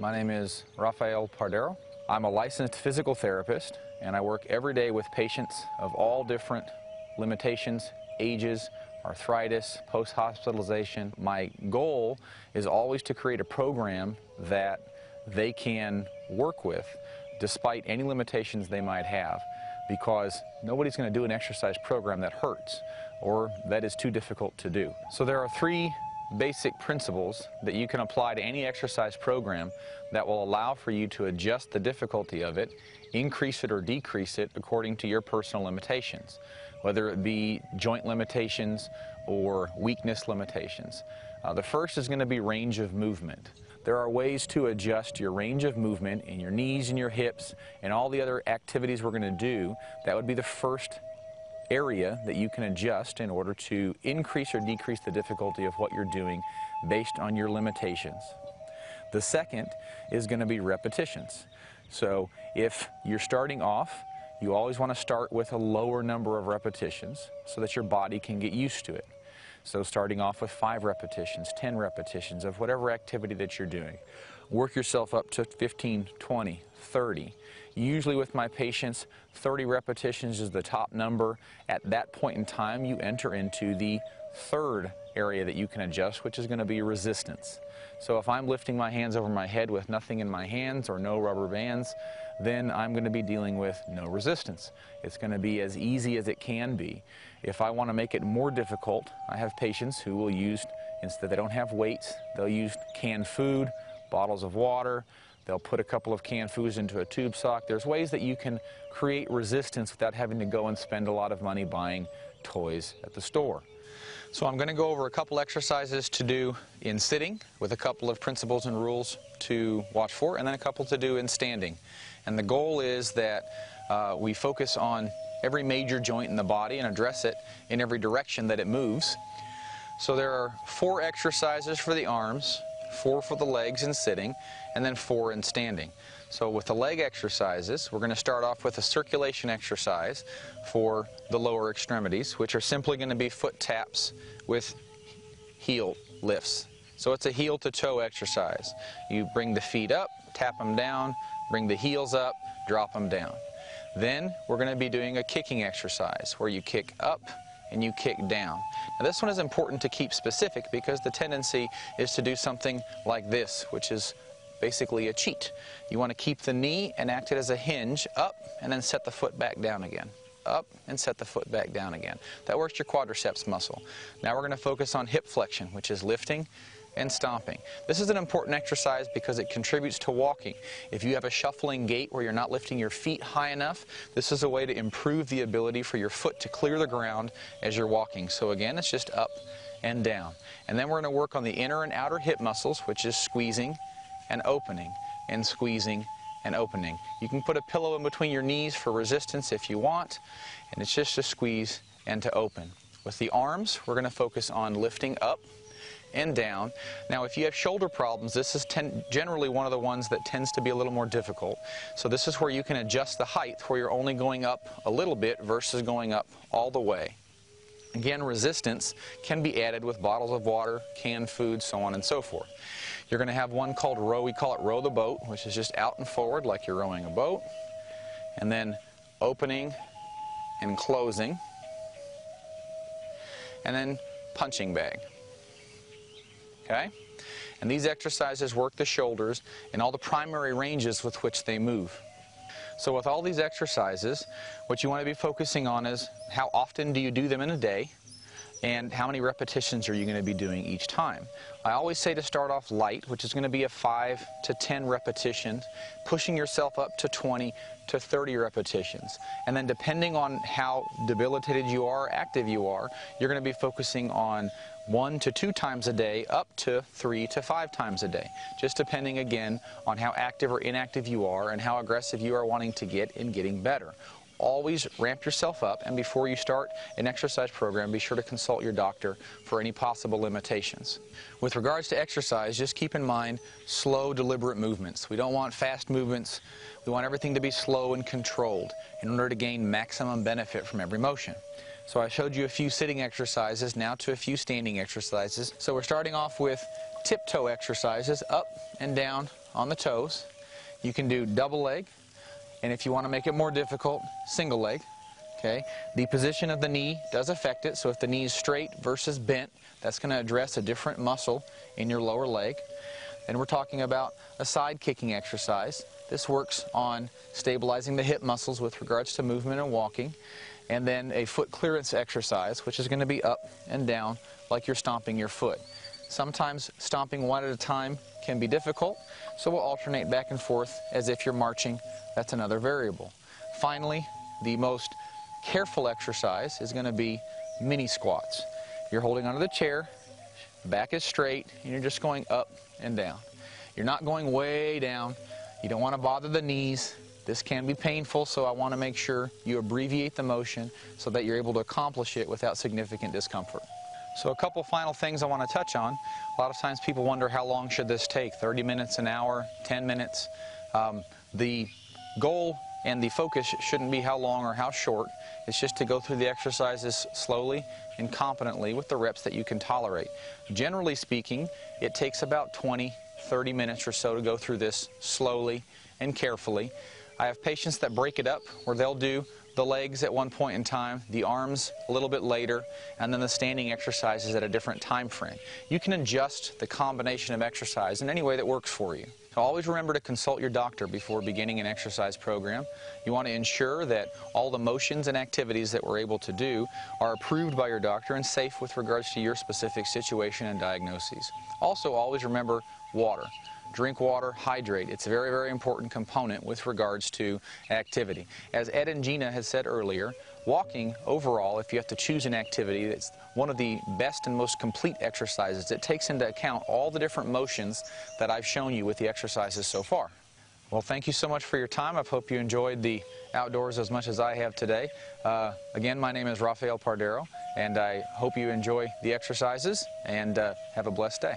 My name is Rafael Pardero. I'm a licensed physical therapist and I work every day with patients of all different limitations, ages, arthritis, post-hospitalization. My goal is always to create a program that they can work with despite any limitations they might have because nobody's going to do an exercise program that hurts or that is too difficult to do. So there are three basic principles that you can apply to any exercise program that will allow for you to adjust the difficulty of it, increase it or decrease it according to your personal limitations, whether it be joint limitations or weakness limitations. Uh, the first is going to be range of movement. There are ways to adjust your range of movement in your knees and your hips and all the other activities we're going to do. That would be the first area that you can adjust in order to increase or decrease the difficulty of what you're doing based on your limitations. The second is going to be repetitions. So if you're starting off, you always want to start with a lower number of repetitions so that your body can get used to it. So starting off with five repetitions, 10 repetitions of whatever activity that you're doing. Work yourself up to 15, 20, 30. Usually with my patients, 30 repetitions is the top number. At that point in time, you enter into the third area that you can adjust, which is going to be resistance. So if I'm lifting my hands over my head with nothing in my hands or no rubber bands, then I'm going to be dealing with no resistance. It's going to be as easy as it can be. If I want to make it more difficult, I have patients who will use, instead they don't have weights, they'll use canned food, bottles of water, they'll put a couple of canned foods into a tube sock. There's ways that you can create resistance without having to go and spend a lot of money buying toys at the store. So I'm going to go over a couple exercises to do in sitting with a couple of principles and rules to watch for and then a couple to do in standing. And the goal is that uh, we focus on every major joint in the body and address it in every direction that it moves. So there are four exercises for the arms, four for the legs in sitting, and then four in standing. So with the leg exercises, we're going to start off with a circulation exercise for the lower extremities, which are simply going to be foot taps with heel lifts. So it's a heel to toe exercise. You bring the feet up, tap them down, bring the heels up, drop them down. Then we're going to be doing a kicking exercise where you kick up and you kick down. Now this one is important to keep specific because the tendency is to do something like this, which is basically a cheat. You want to keep the knee and act it as a hinge up and then set the foot back down again. Up and set the foot back down again. That works your quadriceps muscle. Now we're going to focus on hip flexion, which is lifting and stomping. This is an important exercise because it contributes to walking. If you have a shuffling gait where you're not lifting your feet high enough, this is a way to improve the ability for your foot to clear the ground as you're walking. So again, it's just up and down. And then we're going to work on the inner and outer hip muscles, which is squeezing and opening and squeezing and opening. You can put a pillow in between your knees for resistance if you want, and it's just to squeeze and to open. With the arms, we're going to focus on lifting up and down. Now if you have shoulder problems, this is generally one of the ones that tends to be a little more difficult. So this is where you can adjust the height where you're only going up a little bit versus going up all the way. Again, resistance can be added with bottles of water, canned food, so on and so forth. You're going to have one called row, we call it row the boat, which is just out and forward like you're rowing a boat. And then opening and closing. And then punching bag okay? And these exercises work the shoulders and all the primary ranges with which they move. So with all these exercises, what you want to be focusing on is how often do you do them in a day and how many repetitions are you going to be doing each time. I always say to start off light, which is going to be a 5 to 10 repetitions, pushing yourself up to 20 to 30 repetitions. And then depending on how debilitated you are, active you are, you're going to be focusing on one to two times a day up to three to five times a day, just depending again on how active or inactive you are and how aggressive you are wanting to get in getting better. Always ramp yourself up and before you start an exercise program, be sure to consult your doctor for any possible limitations. With regards to exercise, just keep in mind slow, deliberate movements. We don't want fast movements. We want everything to be slow and controlled in order to gain maximum benefit from every motion. So I showed you a few sitting exercises, now to a few standing exercises. So we're starting off with tiptoe exercises up and down on the toes. You can do double leg, and if you want to make it more difficult, single leg. Okay, the position of the knee does affect it. So if the knee is straight versus bent, that's going to address a different muscle in your lower leg. And we're talking about a side kicking exercise. This works on stabilizing the hip muscles with regards to movement and walking. And then a foot clearance exercise, which is going to be up and down like you're stomping your foot. Sometimes stomping one at a time can be difficult, so we'll alternate back and forth as if you're marching. That's another variable. Finally, the most careful exercise is going to be mini squats. You're holding onto the chair, back is straight, and you're just going up and down. You're not going way down. You don't want to bother the knees. This can be painful, so I want to make sure you abbreviate the motion so that you're able to accomplish it without significant discomfort. So a couple final things I want to touch on. A lot of times people wonder how long should this take, 30 minutes, an hour, 10 minutes. Um, the goal and the focus shouldn't be how long or how short. It's just to go through the exercises slowly and competently with the reps that you can tolerate. Generally speaking, it takes about 20, 30 minutes or so to go through this slowly and carefully. I have patients that break it up where they'll do the legs at one point in time, the arms a little bit later, and then the standing exercises at a different time frame. You can adjust the combination of exercise in any way that works for you. Always remember to consult your doctor before beginning an exercise program. You want to ensure that all the motions and activities that we're able to do are approved by your doctor and safe with regards to your specific situation and diagnoses. Also, always remember water. Drink water, hydrate. It's a very, very important component with regards to activity. As Ed and Gina had said earlier, walking overall, if you have to choose an activity, it's one of the best and most complete exercises. It takes into account all the different motions that I've shown you with the exercises so far. Well, thank you so much for your time. I hope you enjoyed the outdoors as much as I have today. Uh, again, my name is Rafael Pardero, and I hope you enjoy the exercises and uh, have a blessed day.